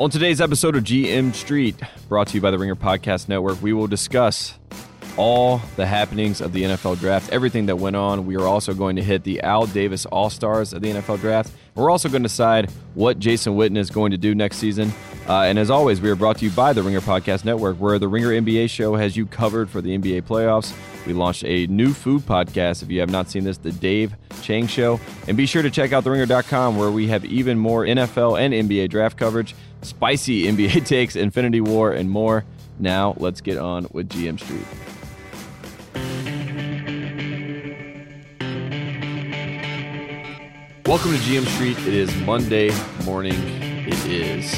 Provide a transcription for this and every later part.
On today's episode of GM Street, brought to you by the Ringer Podcast Network, we will discuss all the happenings of the NFL draft, everything that went on. We are also going to hit the Al Davis All Stars of the NFL draft. We're also going to decide what Jason Witten is going to do next season. Uh, and as always, we are brought to you by the Ringer Podcast Network, where the Ringer NBA show has you covered for the NBA playoffs. We launched a new food podcast. If you have not seen this, the Dave Chang Show. And be sure to check out theringer.com, where we have even more NFL and NBA draft coverage spicy NBA takes, Infinity War, and more. Now, let's get on with GM Street. Welcome to GM Street. It is Monday morning. It is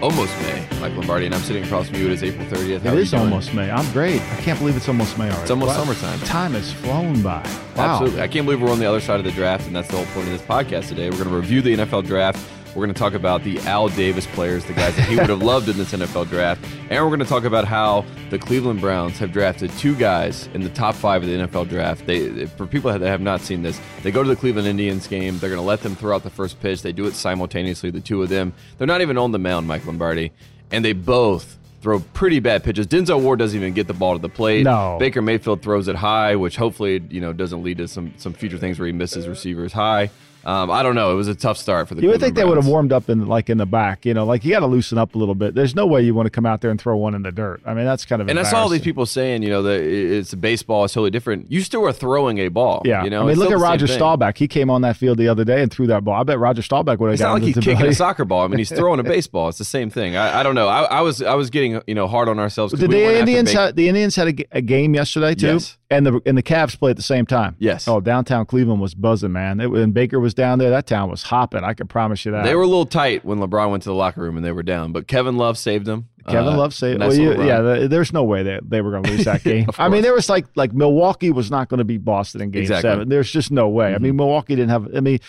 almost May, Mike Lombardi, and I'm sitting across from you. It is April 30th. How it is almost May. I'm great. I can't believe it's almost May already. It's almost wow. summertime. Time has flown by. Wow. Absolutely. I can't believe we're on the other side of the draft, and that's the whole point of this podcast today. We're going to review the NFL draft we're going to talk about the Al Davis players, the guys that he would have loved in this NFL draft. And we're going to talk about how the Cleveland Browns have drafted two guys in the top five of the NFL draft. They, for people that have not seen this, they go to the Cleveland Indians game. They're going to let them throw out the first pitch. They do it simultaneously, the two of them. They're not even on the mound, Mike Lombardi. And they both throw pretty bad pitches. Denzel Ward doesn't even get the ball to the plate. No. Baker Mayfield throws it high, which hopefully you know doesn't lead to some some future things where he misses receivers high. Um, I don't know. It was a tough start for the. You would think Browns. they would have warmed up in like in the back, you know, like you got to loosen up a little bit. There's no way you want to come out there and throw one in the dirt. I mean, that's kind of. And I saw all these people saying, you know, that it's baseball is totally different. You still are throwing a ball. Yeah, you know. I mean, look at Roger Staubach. He came on that field the other day and threw that ball. I bet Roger Staubach would have. It's not like he's kicking a soccer ball. I mean, he's throwing a baseball. It's the same thing. I, I don't know. I, I, was I was getting you know hard on ourselves. Did the Indians have, the Indians had a, a game yesterday too? Yes. And the and the Cavs played at the same time. Yes. Oh, downtown Cleveland was buzzing, man. It, when Baker was down there, that town was hopping. I could promise you that. They were a little tight when LeBron went to the locker room and they were down, but Kevin Love saved them. Kevin uh, Love saved. Nice well, you, yeah, there's no way that they were going to lose that game. I mean, there was like like Milwaukee was not going to beat Boston in Game exactly. Seven. There's just no way. Mm-hmm. I mean, Milwaukee didn't have. I mean.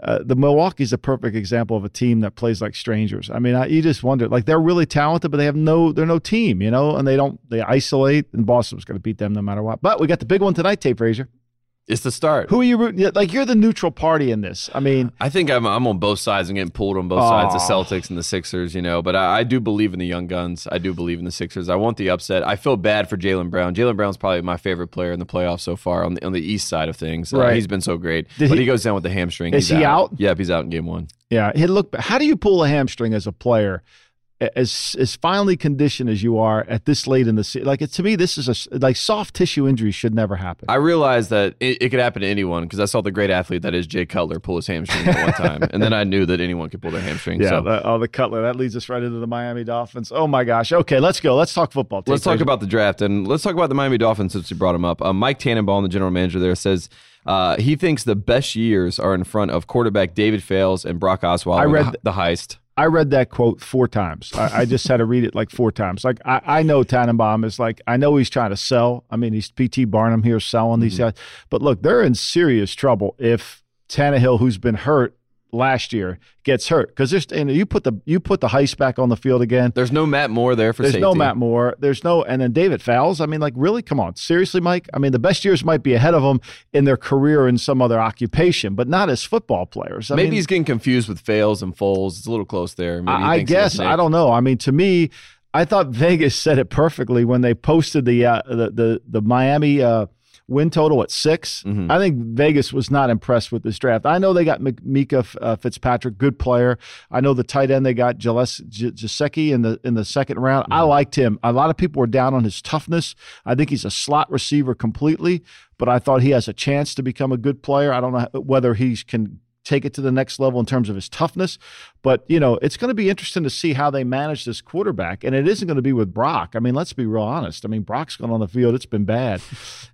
Uh, the Milwaukee's a perfect example of a team that plays like strangers. I mean, I, you just wonder, like they're really talented, but they have no, they're no team, you know, and they don't, they isolate, and Boston was going to beat them no matter what. But we got the big one tonight, Tate Frazier. It's the start. Who are you rooting? Like you're the neutral party in this. I mean, I think I'm I'm on both sides. I'm getting pulled on both sides, the Celtics and the Sixers. You know, but I, I, do believe in the young guns. I do believe in the Sixers. I want the upset. I feel bad for Jaylen Brown. Jaylen Brown's probably my favorite player in the playoffs so far on the on the East side of things. Uh, right. Uh, he's been so great. Did but he, he, goes down with the hamstring. Is he's he out. out? Yep, he's out in game one. Yeah, he look. How do you pull a hamstring as a player? As as finely conditioned as you are at this late in the season, like it, to me, this is a like soft tissue injury should never happen. I realized that it, it could happen to anyone because I saw the great athlete that is Jay Cutler pull his hamstring at one time, and then I knew that anyone could pull their hamstring. Yeah, so. the, oh, the Cutler that leads us right into the Miami Dolphins. Oh my gosh. Okay, let's go. Let's talk football. Take let's talk about the draft and let's talk about the Miami Dolphins since you brought him up. Uh, Mike Tannenbaum, the general manager there, says. Uh, he thinks the best years are in front of quarterback David Fales and Brock Osweiler. I read the heist. I read that quote four times. I, I, just had to read it like four times. Like I, I know Tannenbaum is like I know he's trying to sell. I mean, he's PT Barnum here selling mm-hmm. these guys, but look, they're in serious trouble if Tannehill, who's been hurt, last year gets hurt because there's and you put the you put the heist back on the field again. There's no Matt Moore there for safety. there's safety. no Matt Moore. There's no and then David Fales. I mean, like really, come on, seriously, Mike. I mean, the best years might be ahead of them in their career in some other occupation, but not as football players. I Maybe mean, he's getting confused with Fales and Foles. It's a little close there. Maybe I guess I don't know. I mean, to me. I thought Vegas said it perfectly when they posted the uh, the, the the Miami uh, win total at 6 mm-hmm. I think Vegas was not impressed with this draft. I know they got Minkah uh, Fitzpatrick, good player. I know the tight end they got Gesicki in the in the second round. Mm-hmm. I liked him. A lot of people were down on his toughness. I think he's a slot receiver completely, but I thought he has a chance to become a good player. I don't know whether he can take it to the next level in terms of his toughness. But, you know, it's going to be interesting to see how they manage this quarterback. And it isn't going to be with Brock. I mean, let's be real honest. I mean, Brock's gone on the field, it's been bad.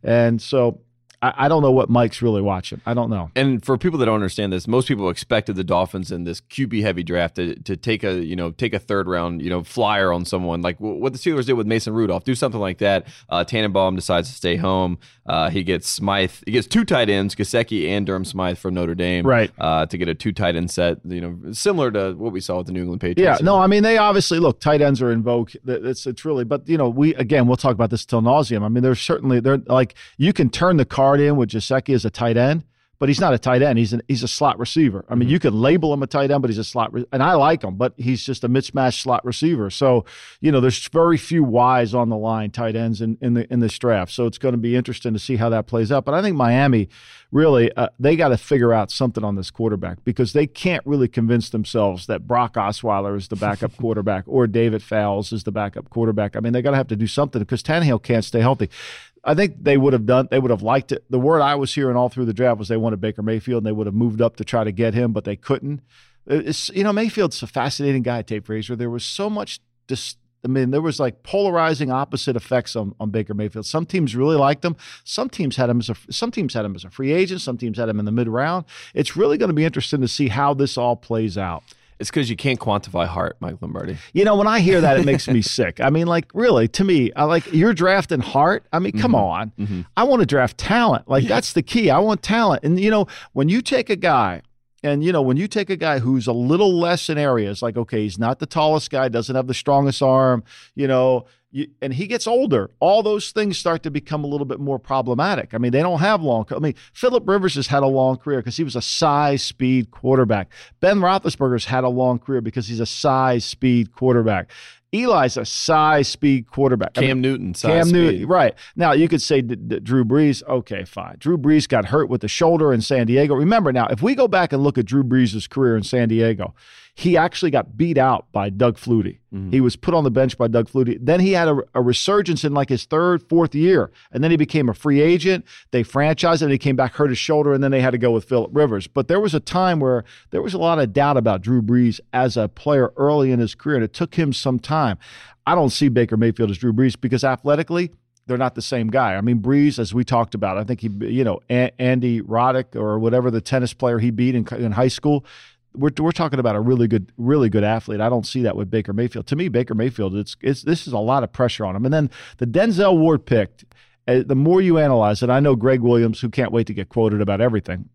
And so I, I don't know what Mike's really watching. I don't know. And for people that don't understand this, most people expected the Dolphins in this QB heavy draft to, to take a you know take a third round you know flyer on someone like what the Steelers did with Mason Rudolph. Do something like that. Uh, Tannenbaum decides to stay home. Uh, he gets Smythe. He gets two tight ends, Gesicki and Durham Smythe from Notre Dame. Right. Uh, to get a two tight end set. You know, similar to what we saw with the New England Patriots. Yeah. No, I mean they obviously look tight ends are in vogue. It's it's really, but you know we again we'll talk about this till nauseum. I mean there's certainly they're like you can turn the card in with Gesicki as a tight end, but he's not a tight end. He's an, he's a slot receiver. I mean, mm-hmm. you can label him a tight end, but he's a slot, re- and I like him, but he's just a mismatched slot receiver. So, you know, there's very few wise on the line tight ends in, in the in this draft. So it's going to be interesting to see how that plays out. But I think Miami really uh, they got to figure out something on this quarterback because they can't really convince themselves that Brock Osweiler is the backup quarterback or David Fales is the backup quarterback. I mean, they got to have to do something because Tannehill can't stay healthy. I think they would have done. They would have liked it. The word I was hearing all through the draft was they wanted Baker Mayfield, and they would have moved up to try to get him, but they couldn't. Uh, it's, you know, Mayfield's a fascinating guy, Tate Frazier. There was so much. Dis- I mean, there was like polarizing opposite effects on, on Baker Mayfield. Some teams really liked him. Some teams had him as a some teams had him as a free agent. Some teams had him in the mid round. It's really going to be interesting to see how this all plays out. It's because you can't quantify heart, Mike Lombardi. You know, when I hear that, it makes me sick. I mean, like, really, to me, I like you're drafting heart. I mean, mm-hmm. come on. Mm-hmm. I want to draft talent. Like, yeah. that's the key. I want talent. And, you know, when you take a guy, and you know, when you take a guy who's a little less in areas, like okay, he's not the tallest guy, doesn't have the strongest arm, you know, you, and he gets older, all those things start to become a little bit more problematic. I mean, they don't have long. I mean, Philip Rivers has had a long career because he was a size speed quarterback. Ben Roethlisberger's had a long career because he's a size speed quarterback. Eli's a size speed quarterback. Cam I mean, Newton, Cam speed. Newton, right? Now you could say d- d- Drew Brees. Okay, fine. Drew Brees got hurt with the shoulder in San Diego. Remember now, if we go back and look at Drew Brees' career in San Diego, he actually got beat out by Doug Flutie. Mm-hmm. He was put on the bench by Doug Flutie. Then he had a, a, resurgence in like his third, fourth year, and then he became a free agent. They franchised him. He came back, hurt his shoulder, and then they had to go with Philip Rivers. But there was a time where there was a lot of doubt about Drew Brees as a player early in his career, and it took him some time. I don't see Baker Mayfield as Drew Brees because athletically, they're not the same guy. I mean, Brees, as we talked about, I think he, you know, a- Andy Roddick or whatever the tennis player he beat in, in high school, we're, we're talking about a really good, really good athlete. I don't see that with Baker Mayfield. To me, Baker Mayfield, it's, it's this is a lot of pressure on him. And then the Denzel Ward picked. Uh, the more you analyze it, I know Gregg Williams, who can't wait to get quoted about everything,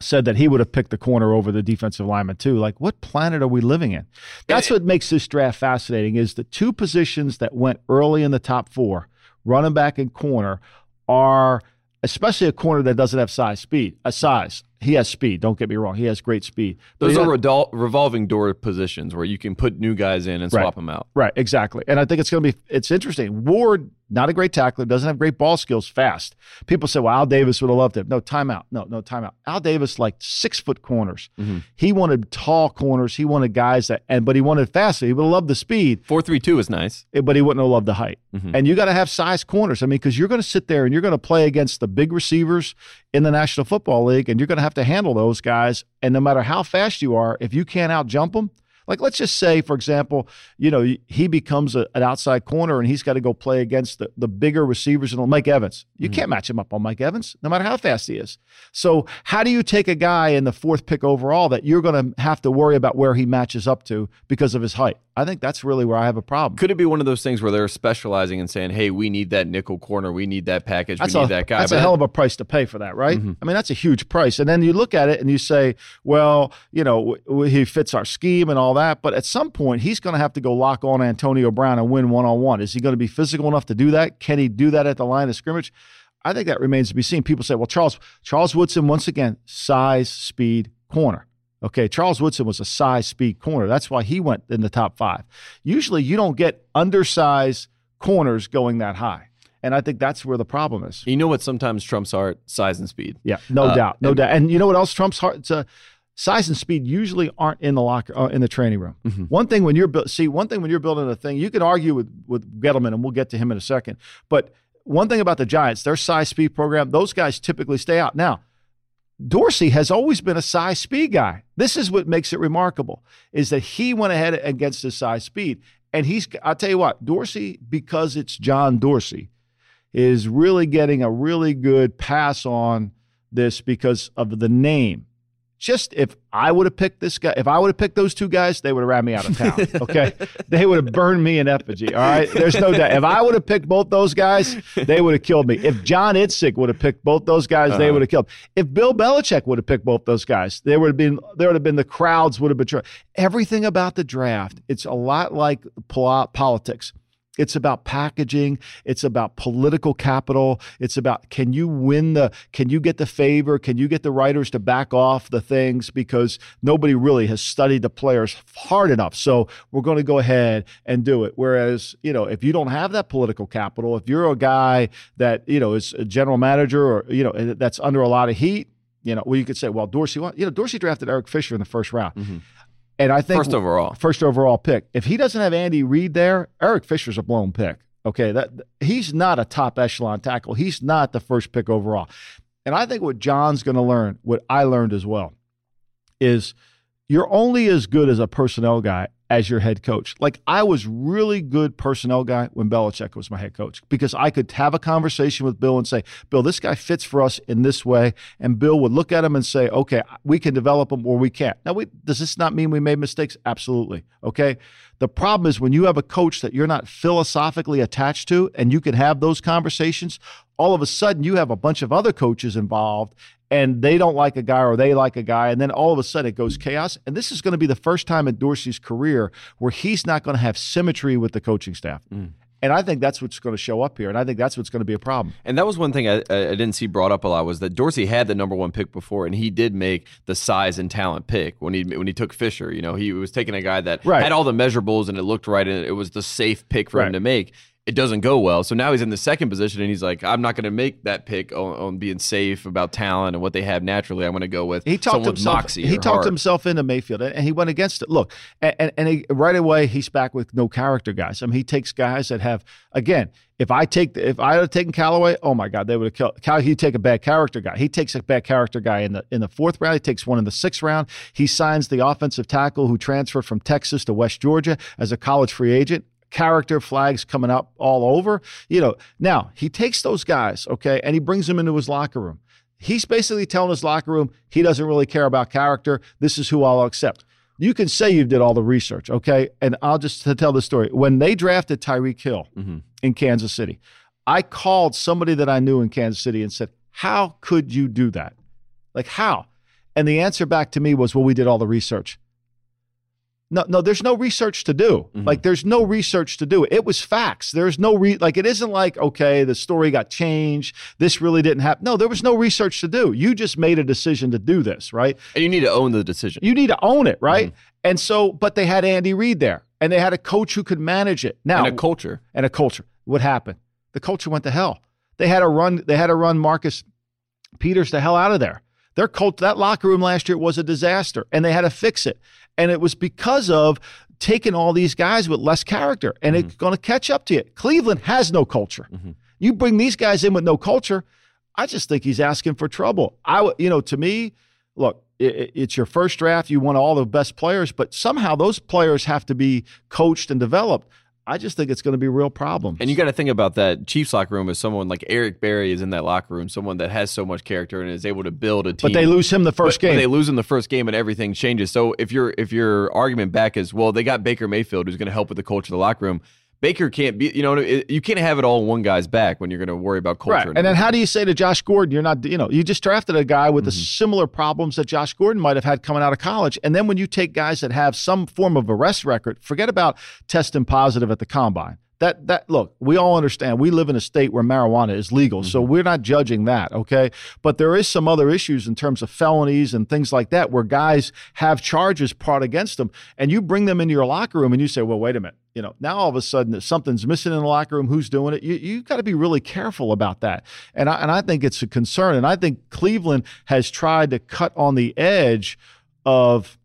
said that he would have picked the corner over the defensive lineman too. Like, what planet are we living in? That's what makes this draft fascinating. Is the two positions that went early in the top four, running back and corner, are especially a corner that doesn't have size speed, a size he has speed. Don't get me wrong. He has great speed. Those are revol- revolving door positions where you can put new guys in and right. swap them out. Right. Exactly. And I think it's going to be it's interesting. Ward not a great tackler, doesn't have great ball skills, fast. People say, well, Al Davis would have loved it. No, timeout. No, no, timeout. Al Davis liked six foot corners. Mm-hmm. He wanted tall corners. He wanted guys that, and but he wanted fast. He would have loved the speed. Four three two is nice, eh, but he wouldn't have loved the height. Mm-hmm. And you got to have size corners. I mean, because you're going to sit there and you're going to play against the big receivers in the National Football League, and you're going to have to handle those guys. And no matter how fast you are, if you can't out jump them, like, let's just say, for example, you know, he becomes a, an outside corner and he's got to go play against the, the bigger receivers and Mike Evans. You mm-hmm. can't match him up on Mike Evans, no matter how fast he is. So, how do you take a guy in the fourth pick overall that you're going to have to worry about where he matches up to because of his height? I think that's really where I have a problem. Could it be one of those things where they're specializing and saying, "Hey, we need that nickel corner, we need that package, that's we need a, that guy"? That's but a hell of a price to pay for that, right? Mm-hmm. I mean, that's a huge price. And then you look at it and you say, "Well, you know, he fits our scheme and all that," but at some point, he's going to have to go lock on Antonio Brown and win one on one. Is he going to be physical enough to do that? Can he do that at the line of scrimmage? I think that remains to be seen. People say, "Well, Charles Charles Woodson once again size, speed, corner." Okay, Charles Woodson was a size speed corner. That's why he went in the top five. Usually you don't get undersized corners going that high. And I think that's where the problem is. You know what sometimes trumps art? Size and speed. Yeah, no uh, doubt. No and, doubt. And you know what else trumps heart? A, size and speed usually aren't in the locker uh, in the training room. Mm-hmm. One thing when you're see one thing when you're building a thing, you can argue with with Gettleman, and we'll get to him in a second. But one thing about the Giants, their size speed program, those guys typically stay out. Now, Dorsey has always been a size speed guy. This is what makes it remarkable is that he went ahead against his size speed. And he's I'll tell you what, Dorsey, because it's John Dorsey, is really getting a really good pass on this because of the name just if I would have picked this guy, if I would have picked those two guys, they would have ran me out of town. Okay. they would have burned me in effigy. All right. There's no doubt. If I would have picked both those guys, they would have killed me. If John Idzik would have picked both those guys, uh-huh. they would have killed. If Bill Belichick would have picked both those guys, there would have been there would have been the crowds would have been everything about the draft. It's a lot like politics It's about packaging. It's about political capital. It's about can you win the, can you get the favor? Can you get the writers to back off the things because nobody really has studied the players hard enough. So we're going to go ahead and do it. Whereas, you know, if you don't have that political capital, if you're a guy that, you know, is a general manager or, you know, that's under a lot of heat, you know, well, you could say, well, Dorsey, you know, Dorsey drafted Eric Fisher in the first round. Mm-hmm. And I think first overall, first overall pick. If he doesn't have Andy Reid there, Eric Fisher's a blown pick. Okay, that he's not a top echelon tackle. He's not the first pick overall. And I think what John's going to learn, what I learned as well, is you're only as good as a personnel guy as your head coach. Like I was really good personnel guy when Belichick was my head coach because I could have a conversation with Bill and say, Bill, this guy fits for us in this way. And Bill would look at him and say, okay, we can develop him or we can't. Now, we, does this not mean we made mistakes? Absolutely. Okay. The problem is when you have a coach that you're not philosophically attached to and you can have those conversations, all of a sudden you have a bunch of other coaches involved and they don't like a guy or they like a guy, and then all of a sudden it goes chaos. And this is going to be the first time in Dorsey's career where he's not going to have symmetry with the coaching staff. Mm. And I think that's what's going to show up here, and I think that's what's going to be a problem. And that was one thing I, I, didn't see brought up a lot was that Dorsey had the number one pick before, and he did make the size and talent pick when he when he took Fisher. You know, he was taking a guy that right. had all the measurables and it looked right, and it was the safe pick for right. him to make it doesn't go well. So now he's in the second position and he's like, I'm not going to make that pick on, on, being safe about talent and what they have naturally. I'm going to go with he talked himself, moxie. He talked heart. himself into Mayfield and he went against it. Look, and, and he, right away he's back with no character guys. I mean, he takes guys that have again. If I take if I had taken Callaway, oh my God, they would have killed. Cal, he'd take a bad character guy. He takes a bad character guy in the in the fourth round. He takes one in the sixth round. He signs the offensive tackle who transferred from Texas to West Georgia as a college free agent character flags coming up all over. You know, now he takes those guys, okay, and he brings them into his locker room. He's basically telling his locker room he doesn't really care about character. This is who I'll accept. You can say you did all the research, okay? And I'll just tell the story. When they drafted Tyreek Hill mm-hmm. in Kansas City, I called somebody that I knew in Kansas City and said, How could you do that? Like, how? And the answer back to me was, Well, we did all the research. No, no, there's no research to do. Mm-hmm. Like, there's no research to do. It was facts. There's no re like it isn't like, okay, the story got changed. This really didn't happen. No, there was no research to do. You just made a decision to do this, right? And you need to own the decision. You need to own it, right? Mm-hmm. And so, but they had Andy Reid there and they had a coach who could manage it. Now and a culture. And a culture. What happened? The culture went to hell. They had to run, they had to run Marcus Peters the hell out of there. Their cult, that locker room last year was a disaster, and they had to fix it. And it was because of taking all these guys with less character, and mm-hmm. it's going to catch up to you. Cleveland has no culture. Mm-hmm. You bring these guys in with no culture, I just think he's asking for trouble. I, you know, to me, look, it, it's your first draft. You want all the best players, but somehow those players have to be coached and developed. I just think it's going to be a real problem. And you got to think about that Chiefs locker room as someone like Eric Berry is in that locker room, someone that has so much character and is able to build a team. But they lose him the first but, game. But they lose him the first game and everything changes. So if your if your argument back is well, they got Baker Mayfield who's going to help with the culture of the locker room. Baker can't be, you know, you can't have it all in one guy's back when you're going to worry about culture. Right. And, and then how do you say to Josh Gordon, you're not, you know, you just drafted a guy with mm-hmm. the similar problems that Josh Gordon might have had coming out of college. And then when you take guys that have some form of arrest record, forget about testing positive at the combine that that look, we all understand we live in a state where marijuana is legal, mm-hmm. so we're not judging that, okay? But there is some other issues in terms of felonies and things like that where guys have charges brought against them, and you bring them into your locker room and you say, well, wait a minute, you know, now all of a sudden something's missing in the locker room. Who's doing it? You you got to be really careful about that, and I, and I think it's a concern, and I think Cleveland has tried to cut on the edge of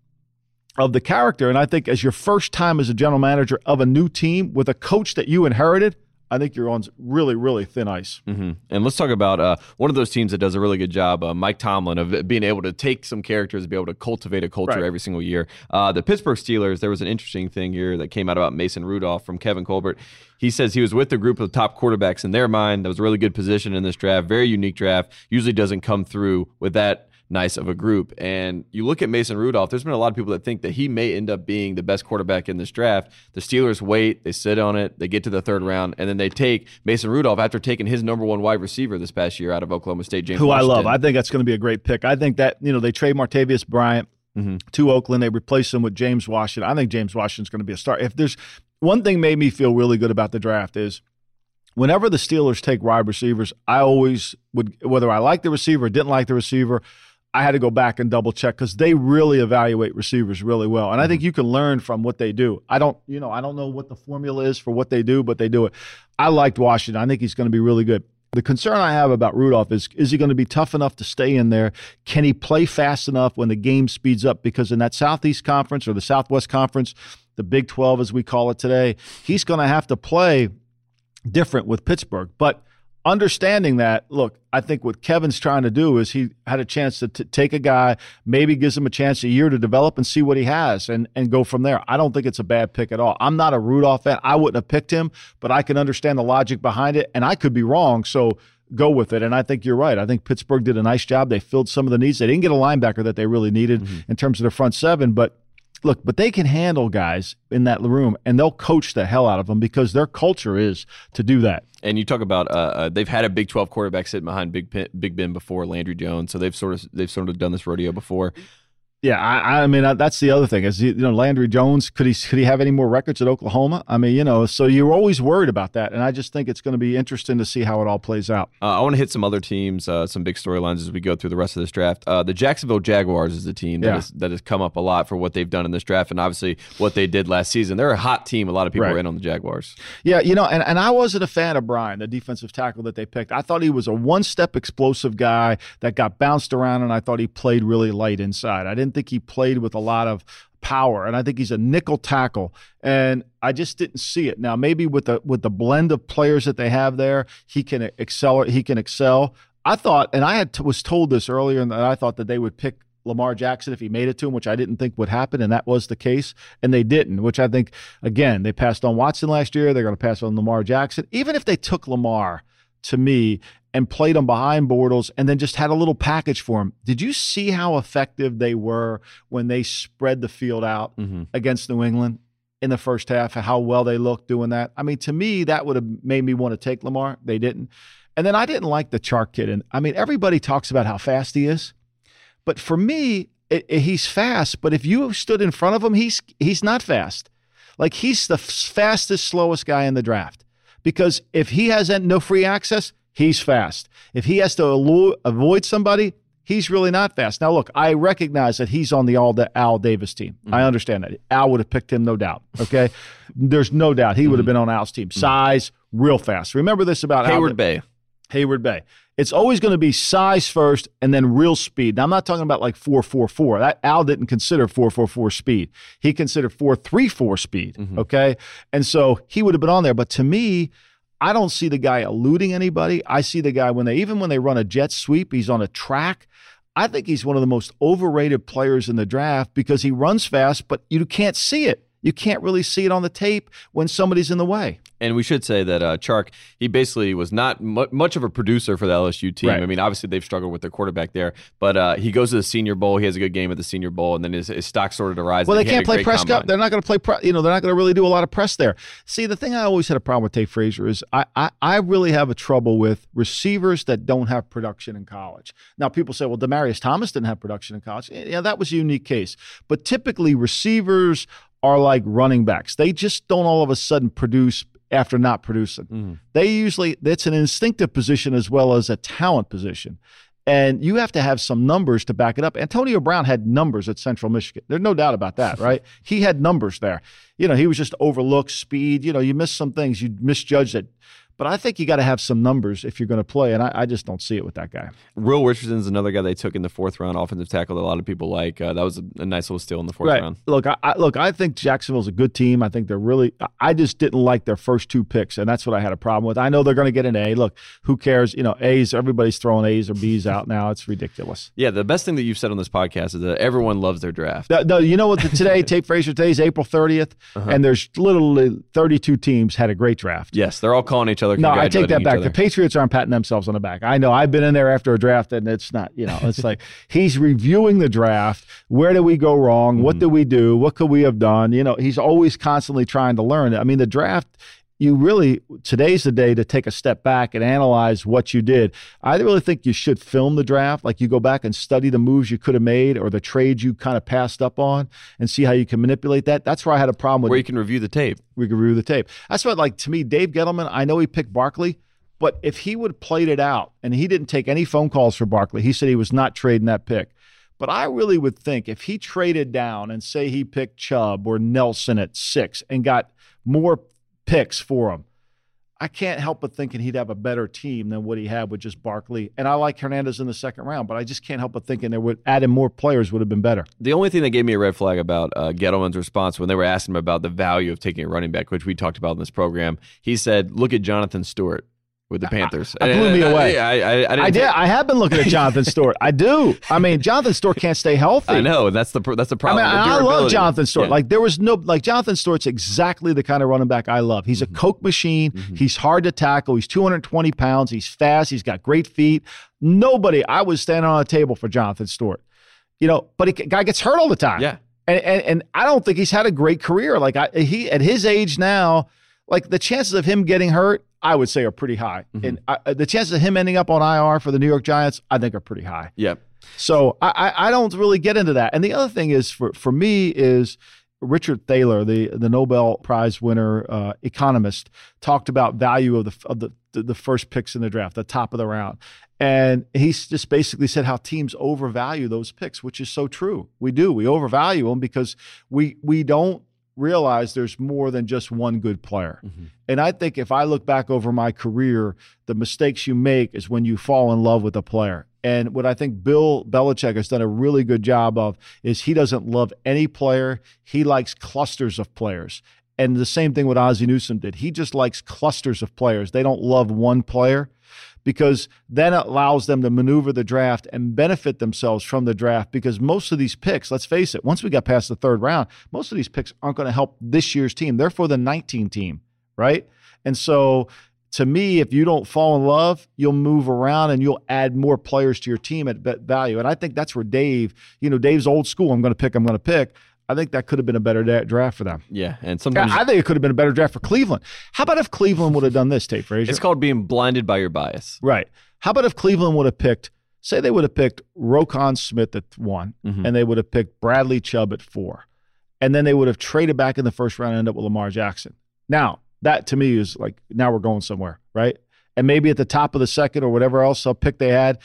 of the character. And I think as your first time as a general manager of a new team with a coach that you inherited, I think you're on really, really thin ice. Mm-hmm. And let's talk about uh, one of those teams that does a really good job, uh, Mike Tomlin, of being able to take some characters and be able to cultivate a culture right. every single year. Uh, the Pittsburgh Steelers, there was an interesting thing here that came out about Mason Rudolph from Kevin Colbert. He says he was with the group of top quarterbacks in their mind. That was a really good position in this draft, very unique draft. Usually doesn't come through with that nice of a group. And you look at Mason Rudolph, there's been a lot of people that think that he may end up being the best quarterback in this draft. The Steelers wait, they sit on it, they get to the third round, and then they take Mason Rudolph after taking his number one wide receiver this past year out of Oklahoma State, James Who Washington. I love. I think that's going to be a great pick. I think that, you know, they trade Martavis Bryant. Mm-hmm. to Oakland. They replace him with James Washington. I think James Washington's going to be a star. If there's one thing made me feel really good about the draft is whenever the Steelers take wide receivers, I always would, whether I like the receiver or didn't like the receiver, I had to go back and double check because they really evaluate receivers really well. And I think mm-hmm. you can learn from what they do. I don't, you know, I don't know what the formula is for what they do, but they do it. I liked Washington. I think he's going to be really good. The concern I have about Rudolph is is he going to be tough enough to stay in there? Can he play fast enough when the game speeds up? Because in that Southeast Conference or the Southwest Conference, the Big 12 as we call it today, he's going to have to play different with Pittsburgh. But understanding that, look, I think what Kevin's trying to do is he had a chance to t- take a guy, maybe gives him a chance a year to develop and see what he has and, and go from there. I don't think it's a bad pick at all. I'm not a Rudolph fan. I wouldn't have picked him, but I can understand the logic behind it, and I could be wrong. So go with it. And I think you're right. I think Pittsburgh did a nice job. They filled some of the needs. They didn't get a linebacker that they really needed mm-hmm. in terms of the front seven, but look, but they can handle guys in that room and they'll coach the hell out of them because their culture is to do that. And you talk about uh, uh, they've had a Big 12 quarterback sitting behind Big ben, Big Ben before Landry Jones, so they've sort of they've sort of done this rodeo before. Yeah, I, I mean that's the other thing is you know Landry Jones could he could he have any more records at Oklahoma? I mean you know so you're always worried about that, and I just think it's going to be interesting to see how it all plays out. Uh, I want to hit some other teams, uh, some big storylines as we go through the rest of this draft. Uh, the Jacksonville Jaguars is the team that, yeah. is, that has come up a lot for what they've done in this draft, and obviously what they did last season. They're a hot team. A lot of people right. are in on the Jaguars. Yeah, you know, and, and I wasn't a fan of Bryan, the defensive tackle that they picked. I thought he was a one step explosive guy that got bounced around, and I thought he played really light inside. I didn't think he played with with a lot of power, and I think he's a nickel tackle. And I just didn't see it. Now, maybe with the with the blend of players that they have there, he can excel. He can excel. I thought, and I had was told this earlier, and I thought that they would pick Lamar Jackson if he made it to him, which I didn't think would happen, and that was the case, and they didn't. Which I think, again, they passed on Watson last year. They're going to pass on Lamar Jackson. Even if they took Lamar, to me, and played them behind Bortles and then just had a little package for him. Did you see how effective they were when they spread the field out mm-hmm. against New England in the first half? and How well they looked doing that? I mean, to me, that would have made me want to take Lamar. They didn't. And then I didn't like the Chark kid. And I mean, everybody talks about how fast he is, but for me, it, it, he's fast. But if you stood in front of him, he's he's not fast. Like he's the fastest, slowest guy in the draft. Because if he has no free access, he's fast. If he has to avoid somebody, he's really not fast. Now, look, I recognize that he's on the All Al Davis team. Mm-hmm. I understand that. Al would have picked him, no doubt. Okay, there's no doubt he would have mm-hmm. been on Al's team. Mm-hmm. Size, real fast. Remember this about Heyward Al, Bey. Heyward Bey. It's always going to be size first and then real speed. Now, I'm not talking about like 444. That Al didn't consider 444 speed. He considered 434 speed. Mm-hmm. Okay. And so he would have been on there. But to me, I don't see the guy eluding anybody. I see the guy when they even when they run a jet sweep, he's on a track. I think he's one of the most overrated players in the draft because he runs fast, but you can't see it. You can't really see it on the tape when somebody's in the way. And we should say that uh, Chark, he basically was not mu- much of a producer for the LSU team. Right. I mean, obviously they've struggled with their quarterback there, but uh, he goes to the Senior Bowl. He has a good game at the Senior Bowl, and then his, his stock started to rise. Well, they can't play press cup. They're not going to play. Pre- you know, they're not going to really do a lot of press there. See, the thing I always had a problem with Tate Frazier is I, I I really have a trouble with receivers that don't have production in college. Now, people say, well, Demaryius Thomas didn't have production in college. Yeah, that was a unique case. But typically, receivers are like running backs. They just don't all of a sudden produce after not producing. Mm. They usually, it's an instinctive position as well as a talent position. And you have to have some numbers to back it up. Antonio Brown had numbers at Central Michigan. There's no doubt about that, right? he had numbers there. You know, he was just overlooked speed. You know, you missed some things. You misjudged it. But I think you got to have some numbers if you're going to play, and I, I, just don't see it with that guy. Will Richardson's another guy they took in the fourth round, offensive tackle that a lot of people like. Uh, that was a, a, nice little steal in the fourth right. round. Look, I, I, look, I think Jacksonville's a good team. I think they're really. I just didn't like their first two picks, and that's what I had a problem with. I know they're going to get an A. Look, who cares? You know, A's. Everybody's throwing A's or B's out now. It's ridiculous. Yeah, the best thing that you've said on this podcast is that everyone loves their draft. No, no you know what? Today, Tate Frazier. Today's April 30th, uh-huh. and there's literally 32 teams had a great draft. Yes, they're all calling each other. No, I take that back. The Patriots aren't patting themselves on the back. I know. I've been in there after a draft, and it's not. You know, it's like he's reviewing the draft. Where did we go wrong? What mm-hmm. did we do? What could we have done? You know, he's always constantly trying to learn. I mean, the draft you really today's the day to take a step back and analyze what you did. I really think you should film the draft, like you go back and study the moves you could have made or the trades you kind of passed up on, and see how you can manipulate that. That's where I had a problem with. Where you can review the tape. We can review the tape. That's what, like to me, Dave Gettleman. I know he picked Barkley, but if he would have played it out and he didn't take any phone calls for Barkley, he said he was not trading that pick. But I really would think if he traded down and say he picked Chubb or Nelson at six and got more picks for him, I can't help but thinking he'd have a better team than what he had with just Barkley. And I like Hernandez in the second round, but I just can't help but thinking there would adding more players would have been better. The only thing that gave me a red flag about uh, Gettleman's response when they were asking him about the value of taking a running back, which we talked about in this program, he said, "Look at Jonathan Stewart." With the Panthers. That blew me away. I, I, I, I did. I have been looking at Jonathan Stewart. I do. I mean, Jonathan Stewart can't stay healthy. I know. That's the that's the problem. I mean, I love Jonathan Stewart. Yeah. Like there was no like Jonathan Stewart's exactly the kind of running back I love. He's mm-hmm. a coke machine. Mm-hmm. He's hard to tackle. He's 220 pounds. He's fast. He's got great feet. Nobody. I was standing on a table for Jonathan Stewart. You know, but he guy gets hurt all the time. Yeah. And, and, and I don't think he's had a great career. Like I, he at his age now, like the chances of him getting hurt I would say are pretty high. Mm-hmm. And uh, the chances of him ending up on IR for the New York Giants, I think are pretty high. Yeah. So I, I don't really get into that. And the other thing is for, for me is Richard Thaler, the the Nobel Prize winner uh, economist, talked about value of the of the the first picks in the draft, the top of the round, and he just basically said how teams overvalue those picks, which is so true. We do. We overvalue them because we we don't realize there's more than just one good player. Mm-hmm. And I think if I look back over my career, the mistakes you make is when you fall in love with a player. And what I think Bill Belichick has done a really good job of is he doesn't love any player. He likes clusters of players. And the same thing with Ozzie Newsome did. He just likes clusters of players. They don't love one player because then it allows them to maneuver the draft and benefit themselves from the draft because most of these picks, let's face it, once we got past the third round, most of these picks aren't going to help this year's team. They're for the 19 team, right? And so to me, if you don't fall in love, you'll move around and you'll add more players to your team at value. And I think that's where Dave, you know, Dave's old school. I'm going to pick. I'm going to pick. I think that could have been a better da- draft for them. Yeah, and sometimes I think it could have been a better draft for Cleveland. How about if Cleveland would have done this, Tate Frazier? It's called being blinded by your bias. Right. How about if Cleveland would have picked, say, they would have picked Roquan Smith at one, mm-hmm. and they would have picked Bradley Chubb at four, and then they would have traded back in the first round and end up with Lamar Jackson. Now that to me is like now we're going somewhere, right? And maybe at the top of the second or whatever else a pick they had,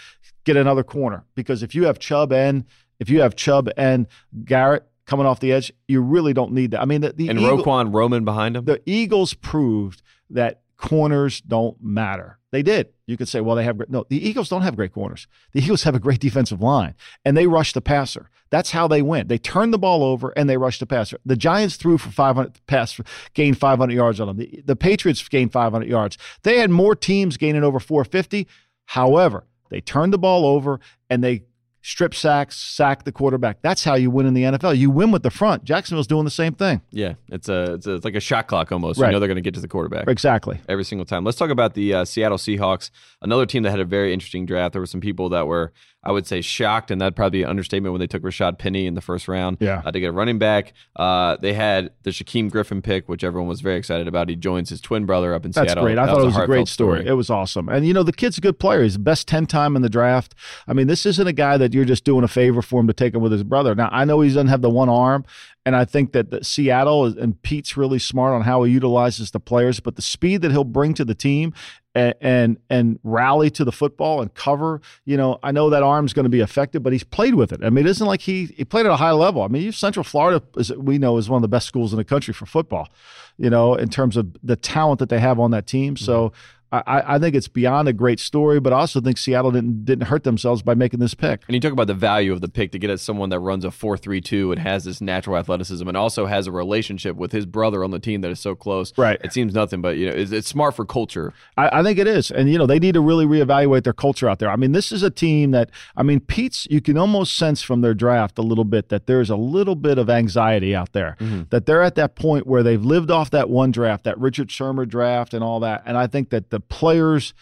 get another corner because if you have Chubb and if you have Chubb and Garrett coming off the edge, you really don't need that. I mean, the, the and Eagle, Roquan Roman behind him. The Eagles proved that corners don't matter. They did. You could say, well, they have no. The Eagles don't have great corners. The Eagles have a great defensive line, and they rush the passer. That's how they win. They turn the ball over and they rush the passer. The Giants threw for 500 pass, gained 500 yards on them. The, the Patriots gained 500 yards. They had more teams gaining over 450. However, they turned the ball over and they strip sacks, sack the quarterback. That's how you win in the NFL. You win with the front. Jacksonville's doing the same thing. Yeah, it's a it's, a, it's like a shot clock almost. Right. You know they're going to get to the quarterback exactly every single time. Let's talk about the uh, Seattle Seahawks, another team that had a very interesting draft. There were some people that were I would say shocked, and that'd probably be an understatement when they took Rashaad Penny in the first round yeah. Uh, to get a running back. Uh, they had the Shaquem Griffin pick, which everyone was very excited about. He joins his twin brother up in That's Seattle. That's great. I that thought was it was a, great story. story. It was awesome. And, you know, the kid's a good player. He's the best 10 time in the draft. I mean, this isn't a guy that you're just doing a favor for him to take him with his brother. Now, I know he doesn't have the one arm, and I think that Seattle and Pete's really smart on how he utilizes the players, but the speed that he'll bring to the team and and, and rally to the football and cover, you know, I know that arm's going to be affected, but he's played with it. I mean, it isn't like he he played at a high level. I mean, Central Florida, as we know, is one of the best schools in the country for football, you know, in terms of the talent that they have on that team. So mm-hmm. I, I, think it's beyond a great story, but I also think Seattle didn't didn't hurt themselves by making this pick. And you talk about the value of the pick to get at someone that runs a four three two and has this natural athleticism, and also has a relationship with his brother on the team that is so close. Right. It seems nothing, but you know, it's, it's smart for culture. I, I, think it is, and you know, they need to really reevaluate their culture out there. I mean, this is a team that I mean, Pete's. You can almost sense from their draft a little bit that there's a little bit of anxiety out there. Mm-hmm. That they're at that point where they've lived off that one draft, that Richard Sherman draft, and all that. And I think that the players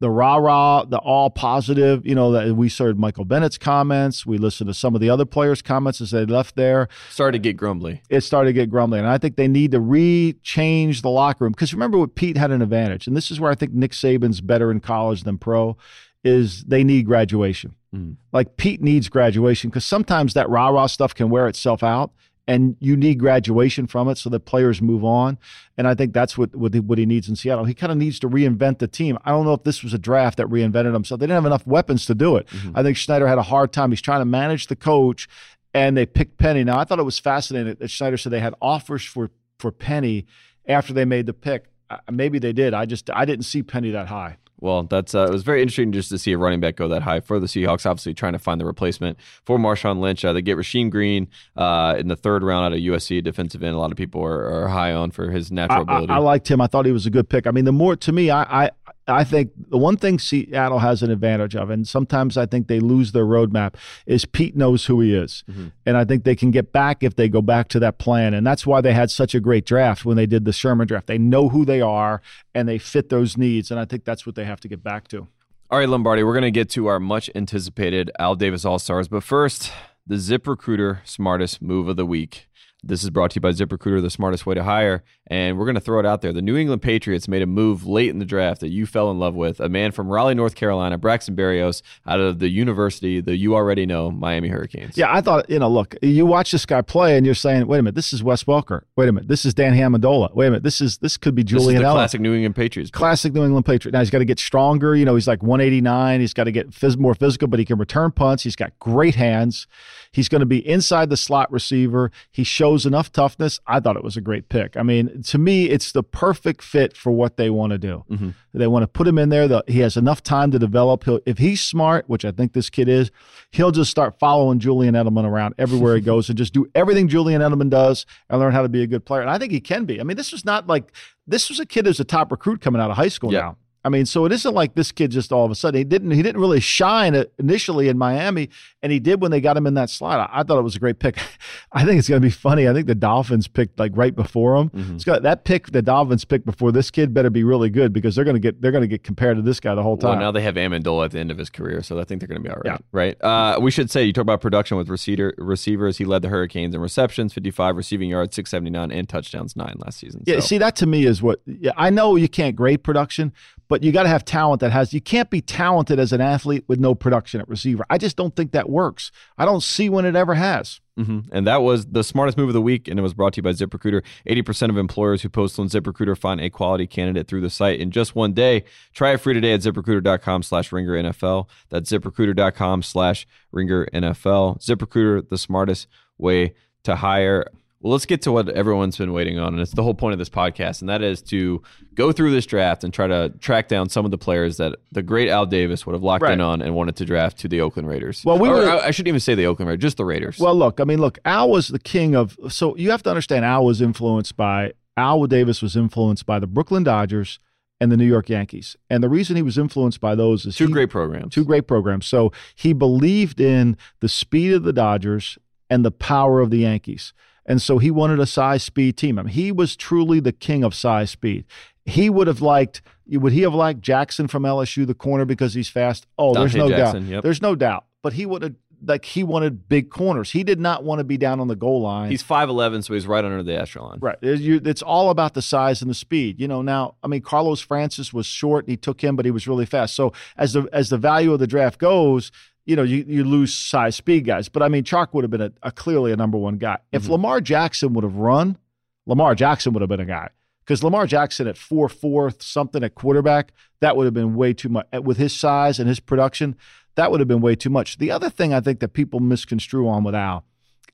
the rah rah, the all positive. You know, that we heard Michael Bennett's comments. We listened to some of the other players' comments as they left there. Started to get grumbly. It started to get grumbly, and I think they need to re-change the locker room because remember what Pete had an advantage, and this is where I think Nick Saban's better in college than pro. Is they need graduation. Mm. Like Pete needs graduation because sometimes that rah rah stuff can wear itself out and you need graduation from it so that players move on. And I think that's what what he, what he needs in Seattle. He kind of needs to reinvent the team. I don't know if this was a draft that reinvented himself. They didn't have enough weapons to do it. Mm-hmm. I think Schneider had a hard time. He's trying to manage the coach, and they picked Penny. Now I thought it was fascinating that Schneider said they had offers for for Penny after they made the pick. Maybe they did. I just I didn't see Penny that high. Well, that's uh, it was very interesting just to see a running back go that high for the Seahawks. Obviously, trying to find the replacement for Marshawn Lynch. Uh, they get Rasheem Green uh, in the third round out of USC defensive end. A lot of people are, are high on for his natural I, ability. I, I, liked him. I thought he was a good pick. I mean, the more to me, I, I I think the one thing Seattle has an advantage of, and sometimes I think they lose their roadmap, is Pete knows who he is. Mm-hmm. And I think they can get back if they go back to that plan. And that's why they had such a great draft when they did the Sherman draft. They know who they are and they fit those needs. And I think that's what they have to get back to. All right, Lombardi, we're going to get to our much anticipated Al Davis All Stars. But first, the ZipRecruiter smartest move of the week. This is brought to you by ZipRecruiter, the smartest way to hire. And we're going to throw it out there. The New England Patriots made a move late in the draft that you fell in love with. A man from Raleigh, North Carolina, Braxton Berrios, out of the university that you already know, Miami Hurricanes. Yeah, I thought, you know, look, you watch this guy play and you're saying, wait a minute, this is Wes Welker. Wait a minute, this is Dan Amendola. Wait a minute, this is this could be Julian this classic New England Patriots. Classic New England Patriot. Now he's got to get stronger. You know, he's like 189. He's got to get phys- more physical, but he can return punts. He's got great hands. He's going to be inside the slot receiver. He shows enough toughness. I thought it was a great pick. I mean, to me, it's the perfect fit for what they want to do. Mm-hmm. They want to put him in there. The, he has enough time to develop. He'll, if he's smart, which I think this kid is, he'll just start following Julian Edelman around everywhere he goes and just do everything Julian Edelman does and learn how to be a good player. And I think he can be. I mean, this was not like this was a kid who's a top recruit coming out of high school yeah. now. I mean, so it isn't like this kid just all of a sudden he didn't he didn't really shine initially in Miami, and he did when they got him in that slot. I, I thought it was a great pick. I think it's going to be funny. I think the Dolphins picked like right before him. Mm-hmm. It's got that pick the Dolphins picked before this kid better be really good because they're going to get they're going to get compared to this guy the whole time. Well, now they have Amendola at the end of his career, so I think they're going to be all right. Yeah. Right. Uh, we should say you talk about production with receiver receivers. He led the Hurricanes in receptions, fifty five receiving yards, six seventy nine, and touchdowns nine last season. Yeah. So. See, that to me is what yeah, I know you can't grade production, but you got to have talent that has you can't be talented as an athlete with no production at receiver. I just don't think that works. I don't see when it ever has. Mm-hmm. And that was the smartest move of the week, and it was brought to you by ZipRecruiter. 80% of employers who post on ZipRecruiter find a quality candidate through the site in just one day. Try it free today at ZipRecruiter.com slash Ringer NFL. That's ZipRecruiter.com slash Ringer NFL. ZipRecruiter, the smartest way to hire. Well, let's get to what everyone's been waiting on, and it's the whole point of this podcast, and that is to go through this draft and try to track down some of the players that the great Al Davis would have locked right. in on and wanted to draft to the Oakland Raiders. Well, we or, were, I shouldn't even say the Oakland Raiders, just the Raiders. Well, look, I mean, look, Al was the king of. So you have to understand, Al was influenced by Al Davis was influenced by the Brooklyn Dodgers and the New York Yankees. And the reason he was influenced by those is two he, great programs. Two great programs. So he believed in the speed of the Dodgers and the power of the Yankees. And so he wanted a size speed team. I mean, he was truly the king of size speed. He would have liked, would he have liked Jackson from LSU, the corner, because he's fast? Oh, Donte there's no Jackson, doubt. Yep. There's no doubt. But he would have, like, he wanted big corners. He did not want to be down on the goal line. He's 5'11, so he's right under the echelon. Right. It's all about the size and the speed. You know, now, I mean, Carlos Francis was short. He took him, but he was really fast. So as the, as the value of the draft goes, you know, you, you lose size speed guys. But I mean, Chark would have been a, a clearly a number one guy. If mm-hmm. Lamar Jackson would have run, Lamar Jackson would have been a guy. Because Lamar Jackson at four fourth something at quarterback, that would have been way too much. With his size and his production, that would have been way too much. The other thing I think that people misconstrue on with Al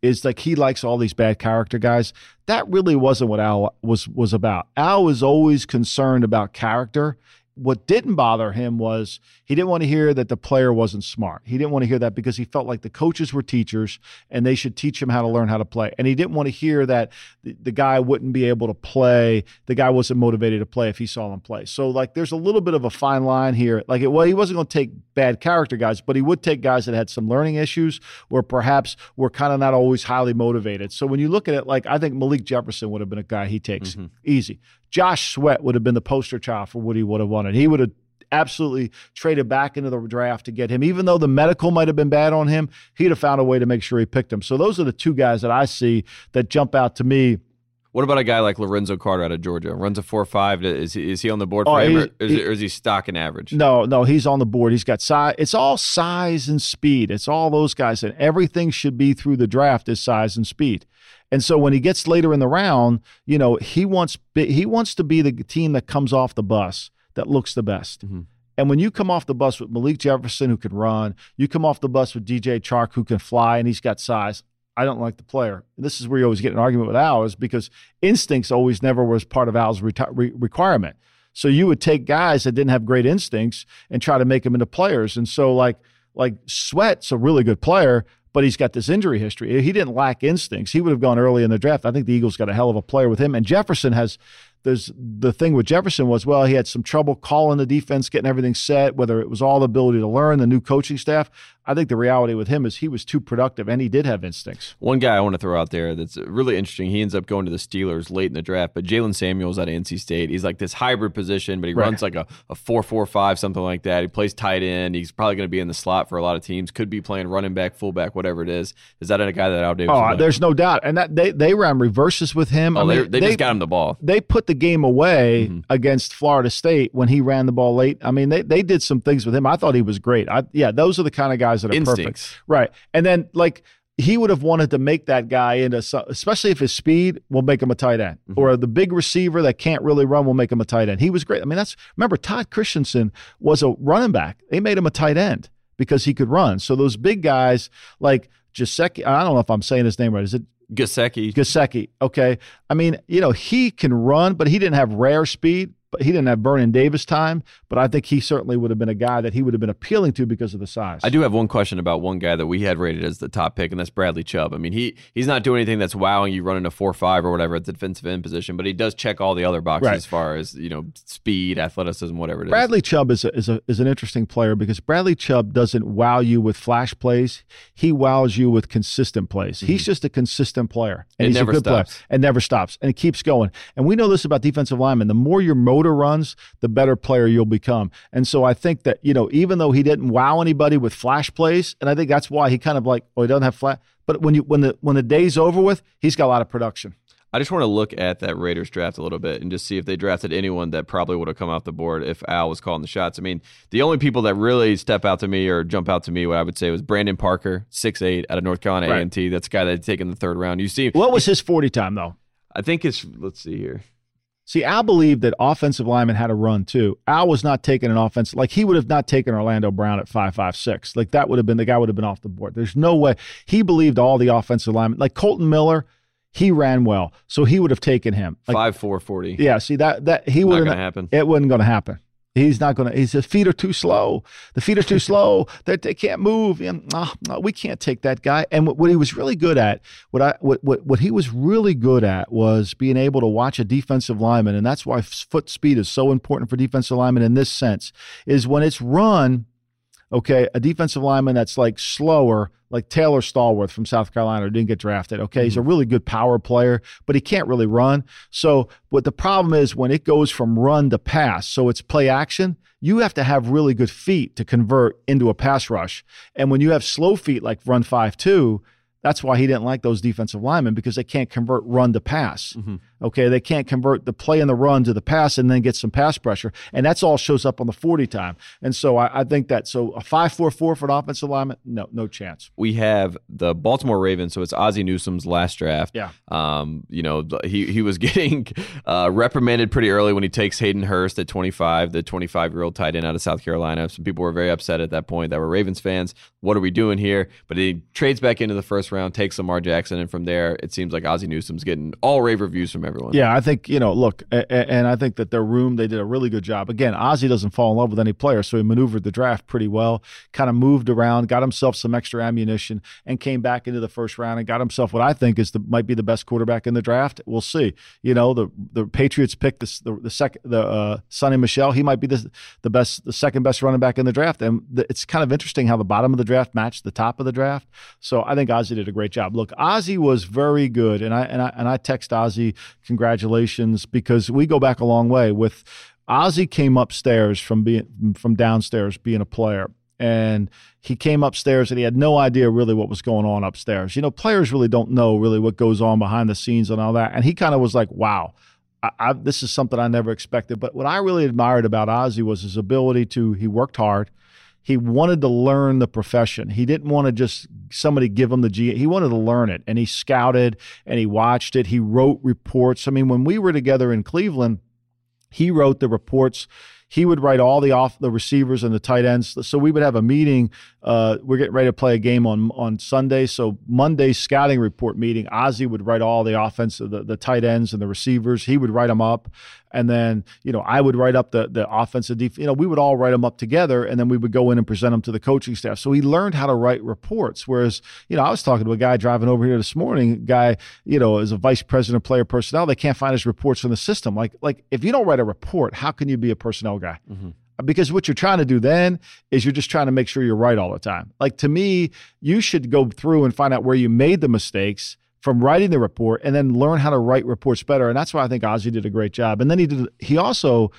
is like he likes all these bad character guys. That really wasn't what Al was was about. Al was always concerned about character what didn't bother him was he didn't want to hear that the player wasn't smart. He didn't want to hear that because he felt like the coaches were teachers and they should teach him how to learn how to play. And he didn't want to hear that the, the guy wouldn't be able to play. The guy wasn't motivated to play if he saw him play. So like there's a little bit of a fine line here. Like it, well, he wasn't going to take bad character guys, but he would take guys that had some learning issues or perhaps were kind of not always highly motivated. So when you look at it, like I think Malik Jefferson would have been a guy he takes mm-hmm. easy. Josh Sweat would have been the poster child for what he would have wanted. He would have absolutely traded back into the draft to get him. Even though the medical might have been bad on him, he'd have found a way to make sure he picked him. So those are the two guys that I see that jump out to me. What about a guy like Lorenzo Carter out of Georgia? Runs a four five. Is he, is he on the board Oh, him, or is, he- or is he stock and average? No, no, he's on the board. He's got size. It's all size and speed. It's all those guys, and everything should be through the draft is size and speed. And so when he gets later in the round, you know, he wants he wants to be the team that comes off the bus that looks the best. Mhm. And when you come off the bus with Malik Jefferson who can run, you come off the bus with DJ Chark who can fly and he's got size. I don't like the player. This is where you always get an argument with Al is because instincts always never was part of Al's reti- re- requirement. So you would take guys that didn't have great instincts and try to make them into players. And so like like Sweat's a really good player, but he's got this injury history. He didn't lack instincts. He would have gone early in the draft. I think the Eagles got a hell of a player with him. And Jefferson has there's the thing with Jefferson was well, he had some trouble calling the defense, getting everything set, whether it was all the ability to learn, the new coaching staff. I think the reality with him is he was too productive and he did have instincts. One guy I want to throw out there that's really interesting. He ends up going to the Steelers late in the draft, but Jaylen Samuels out of NC State. He's like this hybrid position, but he Right. runs like a, a 4 4 5, something like that. He plays tight end. He's probably going to be in the slot for a lot of teams. Could be playing running back, fullback, whatever it is. Is that a guy that Al Davis? would Oh, there's no doubt. And that they they ran reverses with him. Oh, I they, mean, they, just got him the ball. they put the game away Mm-hmm. against Florida State when he ran the ball late. I mean, they, they did some things with him. I thought he was great. I, yeah, those are the kind of guys that are Instincts. perfect. Right. And then, like, he would have wanted to make that guy into, especially if his speed will make him a tight end, Mm-hmm. or the big receiver that can't really run will make him a tight end. He was great. I mean, that's remember Todd Christensen was a running back. They made him a tight end because he could run. So those big guys like Jacek, I don't know if I'm saying his name right. Is it Gesicki. Gesicki. Okay. I mean, you know, he can run, but he didn't have rare speed, but he didn't have Vernon Davis time. But I think he certainly would have been a guy that he would have been appealing to because of the size. I do have one question about one guy that we had rated as the top pick, and that's Bradley Chubb. I mean, he he's not doing anything that's wowing you running a four five or whatever at the defensive end position, but he does check all the other boxes Right. as far as you know speed, athleticism, whatever it is. Bradley Chubb is a, is a is an interesting player because Bradley Chubb doesn't wow you with flash plays. He wows you with consistent plays. He's just a consistent player, and Mm-hmm. It he's never a good stops. player, and never stops, and it keeps going. And we know this about defensive linemen: the more your motor runs, the better player you'll become. And so I think that you know, even though he didn't wow anybody with flash plays, and I think that's why he kind of like, oh, he doesn't have flat. But when you when the when the day's over with, he's got a lot of production. I just want to look at that Raiders draft a little bit and just see if they drafted anyone that probably would have come off the board if Al was calling the shots. I mean, the only people that really step out to me or jump out to me, what I would say was Brandon Parker, six eight out of North Carolina Right. A&T. That's a guy that had taken the third round. You see, What was his forty time though? I think it's let's see here. See, Al believed that offensive linemen had to run too. Al was not taking an offense like he would have not taken Orlando Brown at five five six. Like that would have been the guy would have been off the board. There's no way he believed all the offensive linemen. Like Kolton Miller, he ran well, so he would have taken him. Like, Five four forty. yeah, see that that he Not would have. happen. It wasn't going to happen. He's not going to. His feet are too slow. The feet are too slow. They, they can't move. And, ah, no, we can't take that guy. And what, what he was really good at, what I what, what what he was really good at was being able to watch a defensive lineman, and that's why foot speed is so important for defensive linemen in this sense. Is when it's run, okay, a defensive lineman that's like slower, like Taylor Stallworth from South Carolina, who didn't get drafted. Okay, he's a mm-hmm. really good power player, but he can't really run. So, what the problem is when it goes from run to pass, so it's play action. You have to have really good feet to convert into a pass rush, and when you have slow feet like run five two. That's why he didn't like those defensive linemen because they can't convert run to pass. Mm-hmm. Okay, they can't convert the play in the run to the pass and then get some pass pressure, and that's all shows up on the forty time. And so I, I think that so a five four four for an offensive lineman, no, no chance. we have the Baltimore Ravens, so it's Ozzie Newsome's last draft. Yeah. Um, you know, he he was getting uh, reprimanded pretty early when he takes Hayden Hurst at 25, the 25 year old tight end out of South Carolina. Some people were very upset at that point that were Ravens fans. What are we doing here? But he trades back into the first round, takes Lamar Jackson, and from there, it seems like Ozzie Newsome's getting all rave reviews from everyone. Yeah, I think you know. Look, and I think that their room they did a really good job. Again, Ozzie doesn't fall in love with any player, so he maneuvered the draft pretty well. Kind of moved around, got himself some extra ammunition, and came back into the first round and got himself what I think is the might be the best quarterback in the draft. We'll see. You know, the the Patriots picked the the, the second the uh, Sony Michel. He might be the the best, the second best running back in the draft, and the, it's kind of interesting how the bottom of the draft matched the top of the draft. So I think Ozzie did a great job. Look, Ozzie was very good, and I and I and I text Ozzie congratulations because we go back a long way with Ozzie came upstairs from being from downstairs being a player, and he came upstairs and he had no idea really what was going on upstairs. You know, players really don't know really what goes on behind the scenes and all that. And he kind of was like, "Wow, I, this is something I never expected." But what I really admired about Ozzie was his ability to. He worked hard. He wanted to learn the profession. He didn't want to just somebody give him the G. He wanted to learn it, and he scouted and he watched it. He wrote reports. I mean, when we were together in Cleveland, he wrote the reports he would write all the off the receivers and the tight ends. So we would have a meeting. Uh, we're getting ready to play a game on on Sunday. So Monday's scouting report meeting, Ozzie would write all the offense, the, the tight ends and the receivers. He would write them up, and then you know I would write up the the offensive defense. You know we would all write them up together, and then we would go in and present them to the coaching staff. So he learned how to write reports. Whereas you know I was talking to a guy driving over here this morning. Guy you know is a vice president of player personnel. They can't find his reports in the system. Like like if you don't write a report, how can you be a personnel guy? Mm-hmm because what you're trying to do then is you're just trying to make sure you're right all the time. Like to me, you should go through and find out where you made the mistakes from writing the report and then learn how to write reports better. And that's why I think Ozzie did a great job. And then he did he also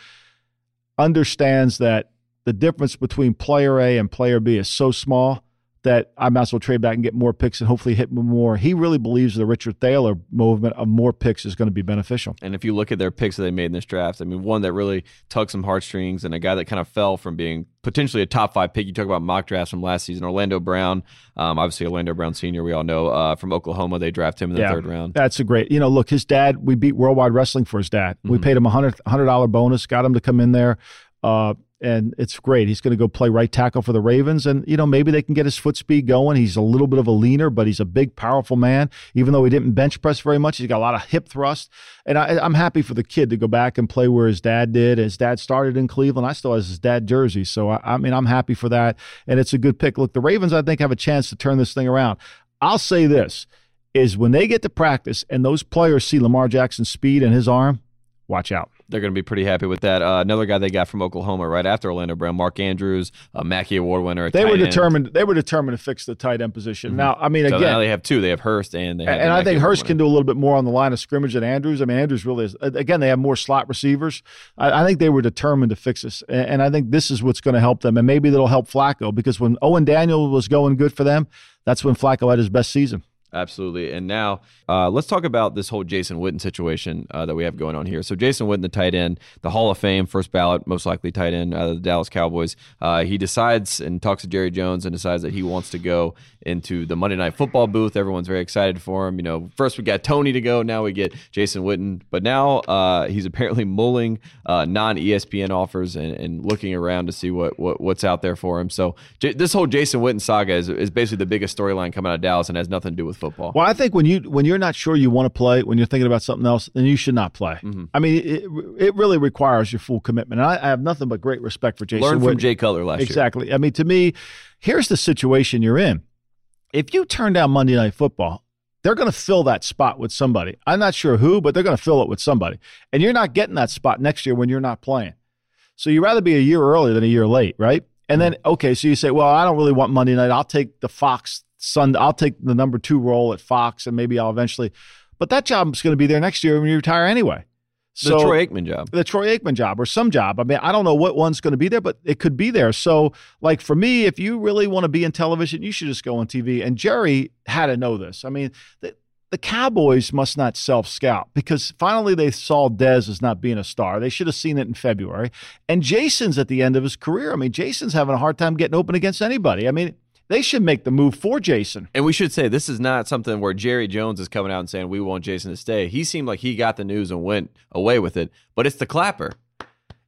understands that the difference between player A and player B is so small that I might as well trade back and get more picks and hopefully hit more. He really believes the Richard Thaler movement of more picks is going to be beneficial. And if you look at their picks that they made in this draft, I mean, one that really tugged some heartstrings and a guy that kind of fell from being potentially a top five pick. You talk about mock drafts from last season. Orlando Brown, um, obviously Orlando Brown Senior, we all know uh, from Oklahoma. They draft him in the yeah, third round. That's a great. You know, look, his dad. We beat Worldwide Wrestling for his dad. Mm-hmm. We paid him a hundred hundred dollar bonus. Got him to come in there. Uh, and it's great. He's going to go play right tackle for the Ravens, and you know maybe they can get his foot speed going. He's a little bit of a leaner, but he's a big, powerful man. Even though he didn't bench press very much, he's got a lot of hip thrust, and I, am happy for the kid to go back and play where his dad did. His dad started in Cleveland. I still have his dad jersey, so I, I mean I'm happy for that, and it's a good pick. Look, the Ravens I think have a chance to turn this thing around. I'll say this: is when they get to practice and those players see Lamar Jackson's speed and his arm, watch out they're going to be pretty happy with that. Uh, another guy they got from Oklahoma right after Orlando Brown, Mark Andrews, a Mackey Award winner. They were determined. End. They were determined to fix the tight end position. Mm-hmm. Now, I mean, so again, now they have two. They have Hurst and they have and I think Hurst can do a little bit more on the line of scrimmage than Andrews. I mean, Andrews really is. Again, they have more slot receivers. I, I think they were determined to fix this, and, and I think this is what's going to help them, and maybe that'll help Flacco because when Owen Daniel was going good for them, that's when Flacco had his best season. Absolutely. And now uh, let's talk about this whole Jason Witten situation uh, that we have going on here. So Jason Witten, the tight end, the Hall of Fame, first ballot, most likely tight end out of the Dallas Cowboys. Uh, he decides and talks to Jerry Jones and decides that he wants to go into the Monday Night Football booth. Everyone's very excited for him. You know, first we got Tony to go, now we get Jason Witten, but now uh, he's apparently mulling uh, non ESPN offers and, and, looking around to see what, what what's out there for him. So J- this whole Jason Witten saga is, is basically the biggest storyline coming out of Dallas and has nothing to do with football. Well, I think when you when you're not sure you want to play, when you're thinking about something else, then you should not play. Mm-hmm. I mean, it, it really requires your full commitment. And I, I have nothing but great respect for Jason. Learn from Jay Cutler last exactly. year. Exactly. I mean, to me, here's the situation you're in. If you turn down Monday Night Football, they're going to fill that spot with somebody. I'm not sure who, but they're going to fill it with somebody. And you're not getting that spot next year when you're not playing. So you'd rather be a year early than a year late, right? And then, okay, so you say, well, I don't really want Monday night. I'll take the Fox Sunday. I'll take the number two role at Fox, and maybe I'll eventually. But that job's going to be there next year when you retire anyway. So, the Troy Aikman job. The Troy Aikman job or some job. I mean, I don't know what one's going to be there, but it could be there. So, like for me, if you really want to be in television, you should just go on TV. And Jerry had to know this. I mean, the, the Cowboys must not self scout because finally they saw Dez as not being a star. They should have seen it in February. And Jason's at the end of his career. I mean, Jason's having a hard time getting open against anybody. I mean, they should make the move for Jason. And we should say this is not something where Jerry Jones is coming out and saying we want Jason to stay. He seemed like he got the news and went away with it, but it's the clapper.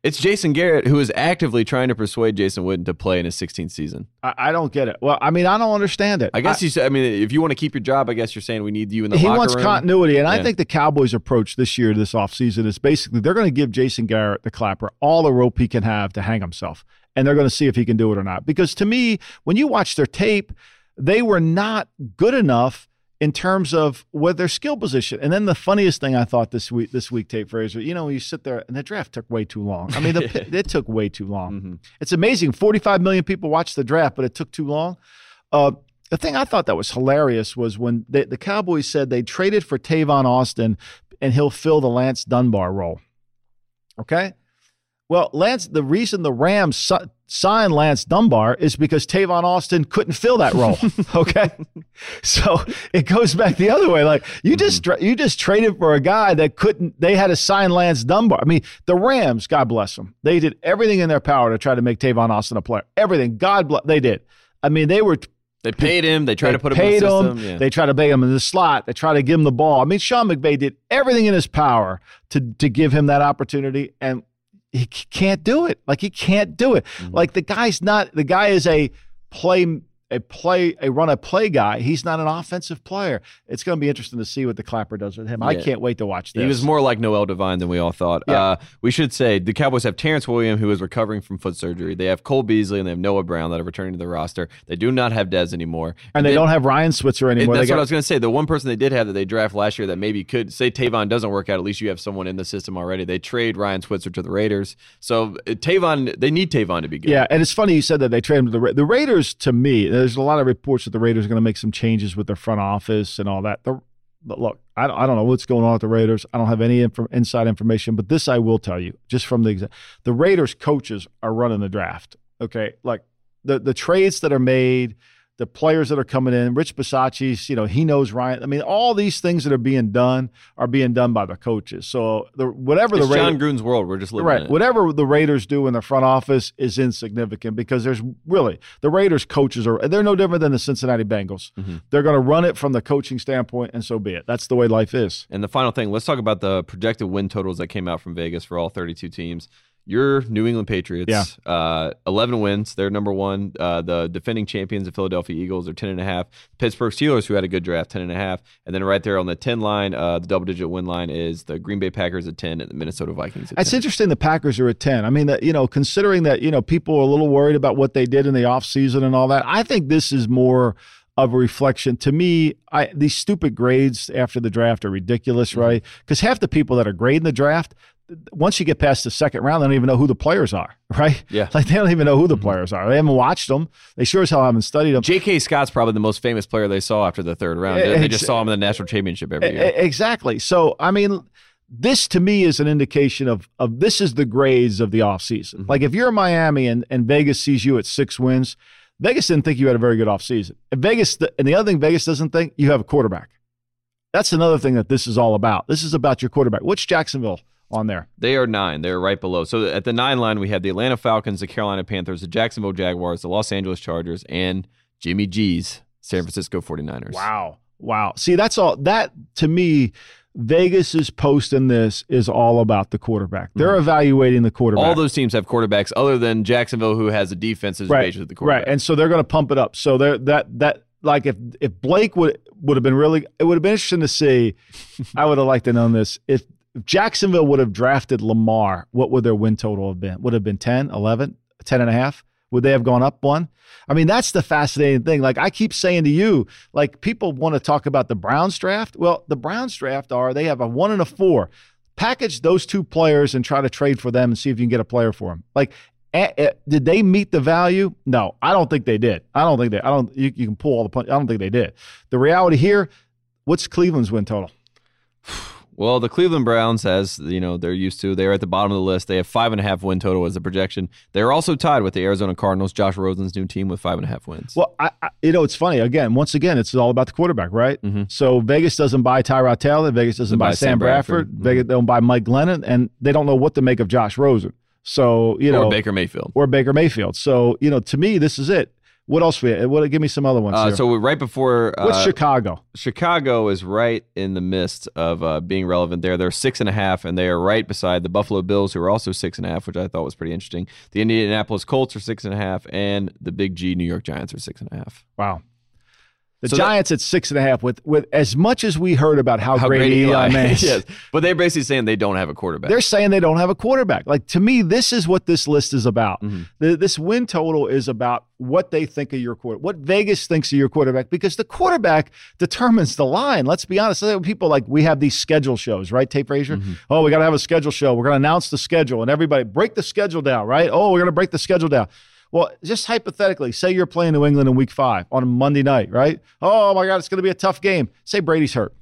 It's Jason Garrett who is actively trying to persuade Jason Witten to play in his 16th season. I, I don't get it. Well, I mean, I don't understand it. I guess you said. I mean, if you want to keep your job, I guess you're saying we need you in the. He wants room. continuity, and yeah. I think the Cowboys' approach this year, this offseason, is basically they're going to give Jason Garrett the clapper all the rope he can have to hang himself, and they're going to see if he can do it or not. Because to me, when you watch their tape they were not good enough in terms of what their skill position. And then the funniest thing I thought this week, this week, Tate Frazier, you know, you sit there and the draft took way too long. I mean, the, it took way too long. Mm-hmm. It's amazing. 45 million people watched the draft, but it took too long. Uh, the thing I thought that was hilarious was when they, the Cowboys said they traded for Tavon Austin and he'll fill the Lance Dunbar role. Okay. Well, Lance, the reason the Rams si- signed Lance Dunbar is because Tavon Austin couldn't fill that role. okay, so it goes back the other way. Like you just mm-hmm. tra- you just traded for a guy that couldn't. They had to sign Lance Dunbar. I mean, the Rams, God bless them, they did everything in their power to try to make Tavon Austin a player. Everything, God bless, they did. I mean, they were They paid him. They tried they to put him in the him. Yeah. They tried to bait him in the slot. They tried to give him the ball. I mean, Sean McVay did everything in his power to to give him that opportunity, and he can't do it. Like he can't do it. Mm-hmm. Like the guy's not. The guy is a play a play a run a play guy. He's not an offensive player. It's going to be interesting to see what the Clapper does with him. I can't wait to watch this. He was more like Noel Devine than we all thought. Yeah. Uh, we should say the Cowboys have Terrence William, who is recovering from foot surgery. They have Cole Beasley and they have Noah Brown that are returning to the roster. They do not have Dez anymore. and they then- don't have Ryan Switzer And anymore. that's They what I was going to say. The one person they did have that they draft last year that maybe could say Tavon doesn't work out. At least you have someone in the system already. They trade Ryan Switzer to the Raiders. So uh, Tavon, they need Tavon to be good. Yeah, and it's funny you said that they traded him to the Ra- the Raiders. To me, there's a lot of reports that the Raiders are going to make some changes with their front office and all that. The, but look, I, I don't know what's going on with the Raiders. I don't have any inf- inside information, but this I will tell you, just from the the Raiders coaches are running the draft. Okay, like the the trades that are made, the players that are coming in. Rich Bisaccia's, you know, he knows Ryan. I mean, all these things that are being done are being done by the coaches. So the whatever It's the Raiders, Jon Gruden's world. We're just living Right. Whatever the Raiders do in the front office is insignificant because there's really the Raiders coaches are they're no different than the Cincinnati Bengals. Mm-hmm. They're going to run it from the coaching standpoint, and so be it. That's the way life is. And the final thing, let's talk about the projected win totals that came out from Vegas for all 32 teams. Your New England Patriots, uh, 11 wins. They're number one. Uh, the defending champions, the Philadelphia Eagles, are 10 and a half. Pittsburgh Steelers, who had a good draft, 10 and a half. And then right there on the 10 line, uh, the double digit win line is the Green Bay Packers at 10 and the Minnesota Vikings at It's 10. interesting the Packers are at 10. I mean, that you know, considering that, you know, people are a little worried about what they did in the offseason and all that, I think this is more of a reflection. To me, I these stupid grades after the draft are ridiculous, Mm-hmm. right? Because half the people that are grading the draft, once you get past the second round, they don't even know who the players are, right? Yeah. Mm-hmm. Like they don't even know who the players are. They haven't watched them. They sure as hell haven't studied them. J.K. Scott's probably the most famous player they saw after the third round. They just saw him in the national championship every year. Exactly. So, I mean, this to me is an indication of of this is the grades of the offseason. Mm-hmm. Like if you're in Miami and, and Vegas sees you at six wins, Vegas didn't think you had a very good offseason. Vegas and the other thing Vegas doesn't think you have a quarterback. That's another thing that this is all about. This is about your quarterback. What's Jacksonville on there? They are nine. They're right below. So at the nine line, we have the Atlanta Falcons, the Carolina Panthers, the Jacksonville Jaguars, the Los Angeles Chargers, and Jimmy G's San Francisco 49ers. Wow. Wow. See, that's all that to me, Vegas's post in this is all about the quarterback. They're evaluating the quarterback. Mm-hmm. All those teams have quarterbacks other than Jacksonville, who has a defense that's right, with the quarterback. Right, and so they're going to pump it up. So they're that that like if if Blake would would have been really, it would have been interesting to see. I would have liked to know this if. If Jacksonville would have drafted Lamar, what would their win total have been? Would it have been 10, 11, 10 and a half? Would they have gone up one? I mean, that's the fascinating thing. Like I keep saying to you, like people want to talk about the Browns draft. Well, the Browns draft are they have a one and a four. Package those two players and try to trade for them and see if you can get a player for them. Like eh, eh, did they meet the value? No, I don't think they did. I don't think they. I don't. You, you can pull all the. punch- I don't think they did. The reality here, what's Cleveland's win total? Well, the Cleveland Browns, as you know, they're used to. They're at the bottom of the list. They have five and a half win total as a projection. They're also tied with the Arizona Cardinals, Josh Rosen's new team, with five and a half wins. Well, I, I, you know, it's funny. Again, once again, it's all about the quarterback, right? Mhm. So Vegas doesn't buy Tyrod Taylor. Vegas doesn't buy, buy Sam Bradford. Bradford. Vegas don't buy Mike Glennon, and they don't know what to make of Josh Rosen. So you know, or Baker Mayfield. or Baker Mayfield. So you know, to me, this is it. What else? We what? Give me some other ones. Uh, here. so right before uh, What's Chicago? Chicago is right in the midst of uh, being relevant there. They're six and a half, and they are right beside the Buffalo Bills, who are also six and a half, which I thought was pretty interesting. The Indianapolis Colts are six and a half, and the Big G New York Giants are six and a half. Wow. The So that- Giants at six and a half. With with as much as we heard about how, How great, great Eli Eli Manning, yes, but they're basically saying they don't have a quarterback. they're saying they don't have a quarterback. Like to me, this is what this list is about. Mm-hmm. The, this win total is about what they think of your quarter, what Vegas thinks of your quarterback, because the quarterback determines the line. Let's be honest. People like we have these schedule shows, right? Tate Frazier. Mm-hmm. Oh, we got to have a schedule show. We're going to announce the schedule, and everybody break the schedule down, right? Oh, we're going to break the schedule down. Well, just hypothetically, say you're playing New England in Week Five on a Monday night, right? Oh my God, it's going to be a tough game. Say Brady's hurt,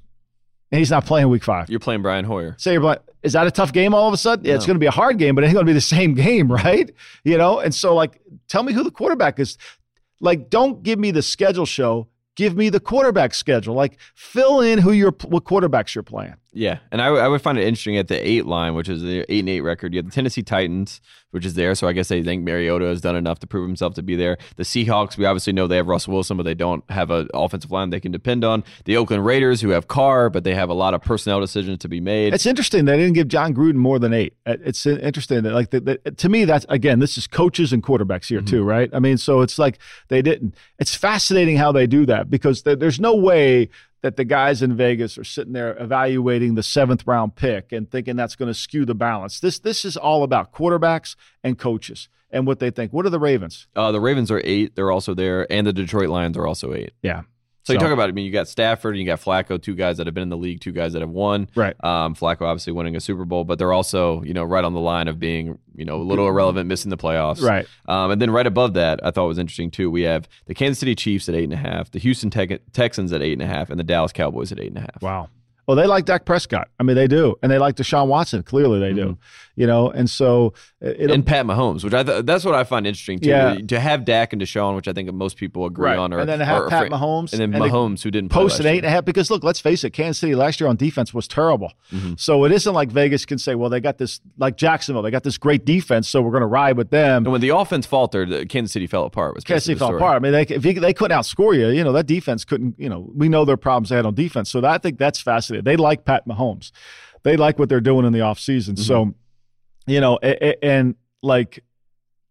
and he's not playing Week Five. You're playing Brian Hoyer. Say you're playing, is that a tough game all of a sudden? Yeah, it's going to be a hard game, but it ain't going to be the same game, right? You know, and so like, tell me who the quarterback is. Like, don't give me the schedule show. Give me the quarterback schedule. Like, fill in who your what quarterbacks you're playing. Yeah, and I, I would find it interesting at the eight line, which is the eight and eight record. You have the Tennessee Titans, which is there, so I guess they think Mariota has done enough to prove himself to be there. The Seahawks, we obviously know they have Russell Wilson, but they don't have an offensive line they can depend on. The Oakland Raiders, who have Carr, but they have a lot of personnel decisions to be made. It's interesting they didn't give Jon Gruden more than eight. It's interesting that like the, the, to me that's again this is coaches and quarterbacks here mm-hmm. too, right? I mean, so it's like they didn't. It's fascinating how they do that because there's no way that the guys in Vegas are sitting there evaluating the seventh round pick and thinking that's going to skew the balance. This this is all about quarterbacks and coaches and what they think. What are the Ravens? Uh, the Ravens are eight. They're also there, and the Detroit Lions are also eight. Yeah. So, you talk about, I mean, you got Stafford and you got Flacco, two guys that have been in the league, two guys that have won. Right. Um, Flacco obviously winning a Super Bowl, but they're also, you know, right on the line of being, you know, a little irrelevant, missing the playoffs. Right. Um, and then right above that, I thought was interesting too. We have the Kansas City Chiefs at eight and a half, the Houston Te- Texans at eight and a half, and the Dallas Cowboys at eight and a half. Wow. Well, they like Dak Prescott. I mean, they do, and they like Deshaun Watson. Clearly, they do. Mm-hmm. You know, and so and Pat Mahomes, which I th- that's what I find interesting too. Yeah. to have Dak and Deshaun, which I think most people agree right. on, or, and then to have Pat Mahomes, and then and Mahomes, who didn't post an eight and a half. Because look, let's face it, Kansas City last year on defense was terrible. Mm-hmm. So it isn't like Vegas can say, well, they got this like Jacksonville, they got this great defense, so we're going to ride with them. And when the offense faltered, Kansas City fell apart. Was Kansas City fell apart. I mean, they, if you, they couldn't outscore you, you know, that defense couldn't. You know, we know their problems they had on defense. So that, I think that's fascinating. They like Pat Mahomes. They like what they're doing in the offseason. Mm-hmm. So, you know, and like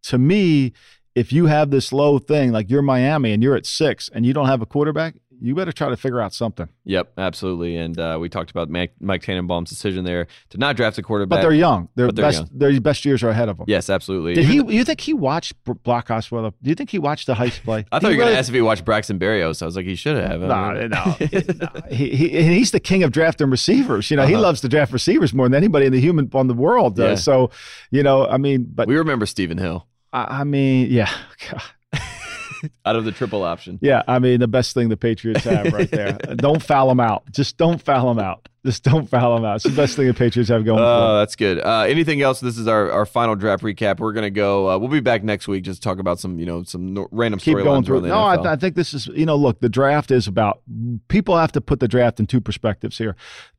to me, if you have this low thing, like you're Miami and you're at six and you don't have a quarterback, you better try to figure out something. Yep, absolutely. And uh, we talked about Mike, Mike Tannenbaum's decision there to not draft a quarterback. But they're young. They're, they're best. Young. Their best years are ahead of them. Yes, absolutely. Did Even he? You think he watched Brock Osweiler? Do you think he watched the Heist play? I thought you were really, going to ask if he watched Braxton Berrios. I was like, he should have. No, no, no. he, he, he's the king of drafting receivers. You know, uh-huh. he loves to draft receivers more than anybody in the human on the world does. Yeah. So, you know, I mean, but we remember Stephen Hill. I, I mean, yeah. God. out of the triple option. Yeah, I mean the best thing the Patriots have right there. don't foul them out. Just don't foul them out. Just don't foul them out. It's the best thing the Patriots have going. Oh, uh, that's good. Uh, anything else? This is our, our final draft recap. We're gonna go. Uh, we'll be back next week just talk about some you know some no, random keep going through. No, I, th- I, think this is you know look the draft is about people have to put the draft in two perspectives here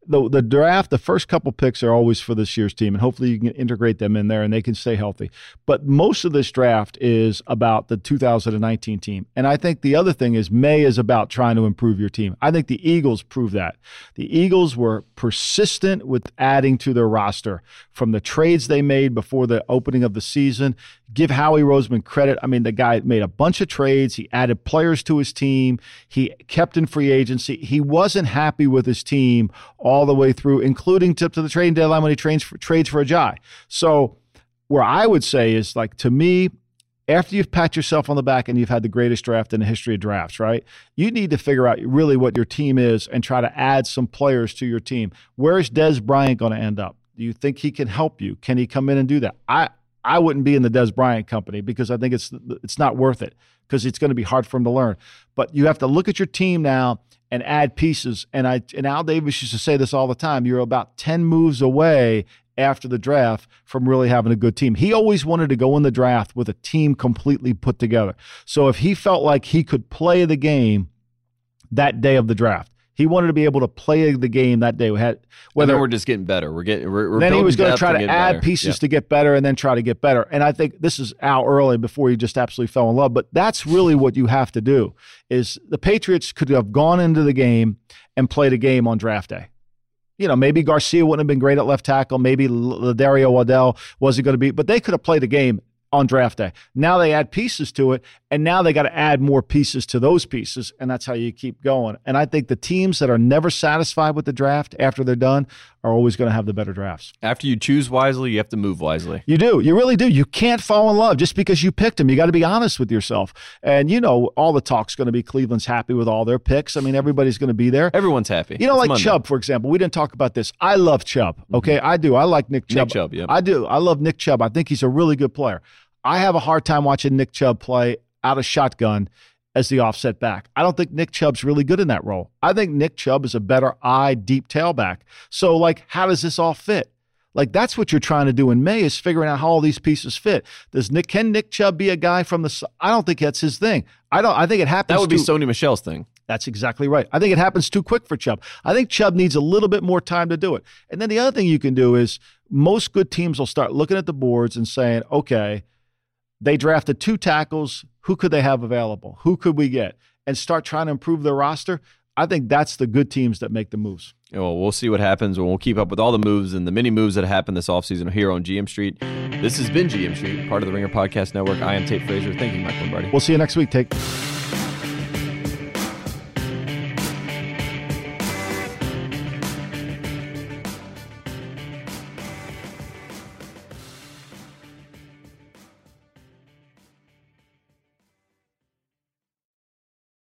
the the draft, the first couple picks are always for this year's team, and hopefully you can integrate them in there and they can stay healthy. But most of this draft is about the 2019 team, and I think the other thing is May is about trying to improve your team. I think the Eagles prove that. The Eagles were persistent with adding to their roster from the trades they made before the opening of the season. Give Howie Roseman credit. I mean, the guy made a bunch of trades. He added players to his team. He kept in free agency. He wasn't happy with his team all the way through, including to, to the trading deadline when he trades for, trades for Ajayi. So, where I would say is like to me, after you've pat yourself on the back and you've had the greatest draft in the history of drafts, right? You need to figure out really what your team is and try to add some players to your team. Where's Dez Bryant going to end up? Do you think he can help you? Can he come in and do that? I I wouldn't be in the Dez Bryant company because I think it's it's not worth it because it's going to be hard for him to learn. But you have to look at your team now and add pieces. And I and Al Davis used to say this all the time. You're about 10 moves away after the draft from really having a good team. He always wanted to go in the draft with a team completely put together. So if he felt like he could play the game that day of the draft, he wanted to be able to play the game that day. We had whether we're just getting better. We're getting. We're, we're then he was going to try to add better. pieces yep. to get better, and then try to get better. And I think this is out early before he just absolutely fell in love. But that's really what you have to do. Is the Patriots could have gone into the game and played a game on draft day you know, maybe Garcia wouldn't have been great at left tackle. Maybe Dario Waddell wasn't going to be, but they could have played a game on draft day. Now they add pieces to it, and now they got to add more pieces to those pieces, and that's how you keep going. And I think the teams that are never satisfied with the draft after they're done are always going to have the better drafts. After you choose wisely, you have to move wisely. You do. You really do. You can't fall in love just because you picked them. You got to be honest with yourself. And you know, all the talk's going to be Cleveland's happy with all their picks. I mean, everybody's going to be there. Everyone's happy. You know, it's like Monday. Chubb, for example. We didn't talk about this. I love Chubb. Mm-hmm. Okay, mm-hmm. I do. I like Nick Chubb. Nick Chubb, yeah. I do. I love Nick Chubb. I think he's a really good player. I have a hard time watching Nick Chubb play out of shotgun as the offset back. I don't think Nick Chubb's really good in that role. I think Nick Chubb is a better eye deep tailback. So, like, how does this all fit? Like that's what you're trying to do in May is figuring out how all these pieces fit. Does Nick can Nick Chubb be a guy from the? I don't think that's his thing. I don't. I think it happens. That would be too, Sony Michel's thing. That's exactly right. I think it happens too quick for Chubb. I think Chubb needs a little bit more time to do it. And then the other thing you can do is most good teams will start looking at the boards and saying, okay, they drafted two tackles. Who could they have available? Who could we get? And start trying to improve their roster. I think that's the good teams that make the moves. Well, we'll see what happens, and we'll keep up with all the moves and the many moves that happened this offseason here on GM Street. This has been GM Street, part of the Ringer Podcast Network. I am Tate Frazier. Thank you, Mike Lombardi. We'll see you next week, Tate.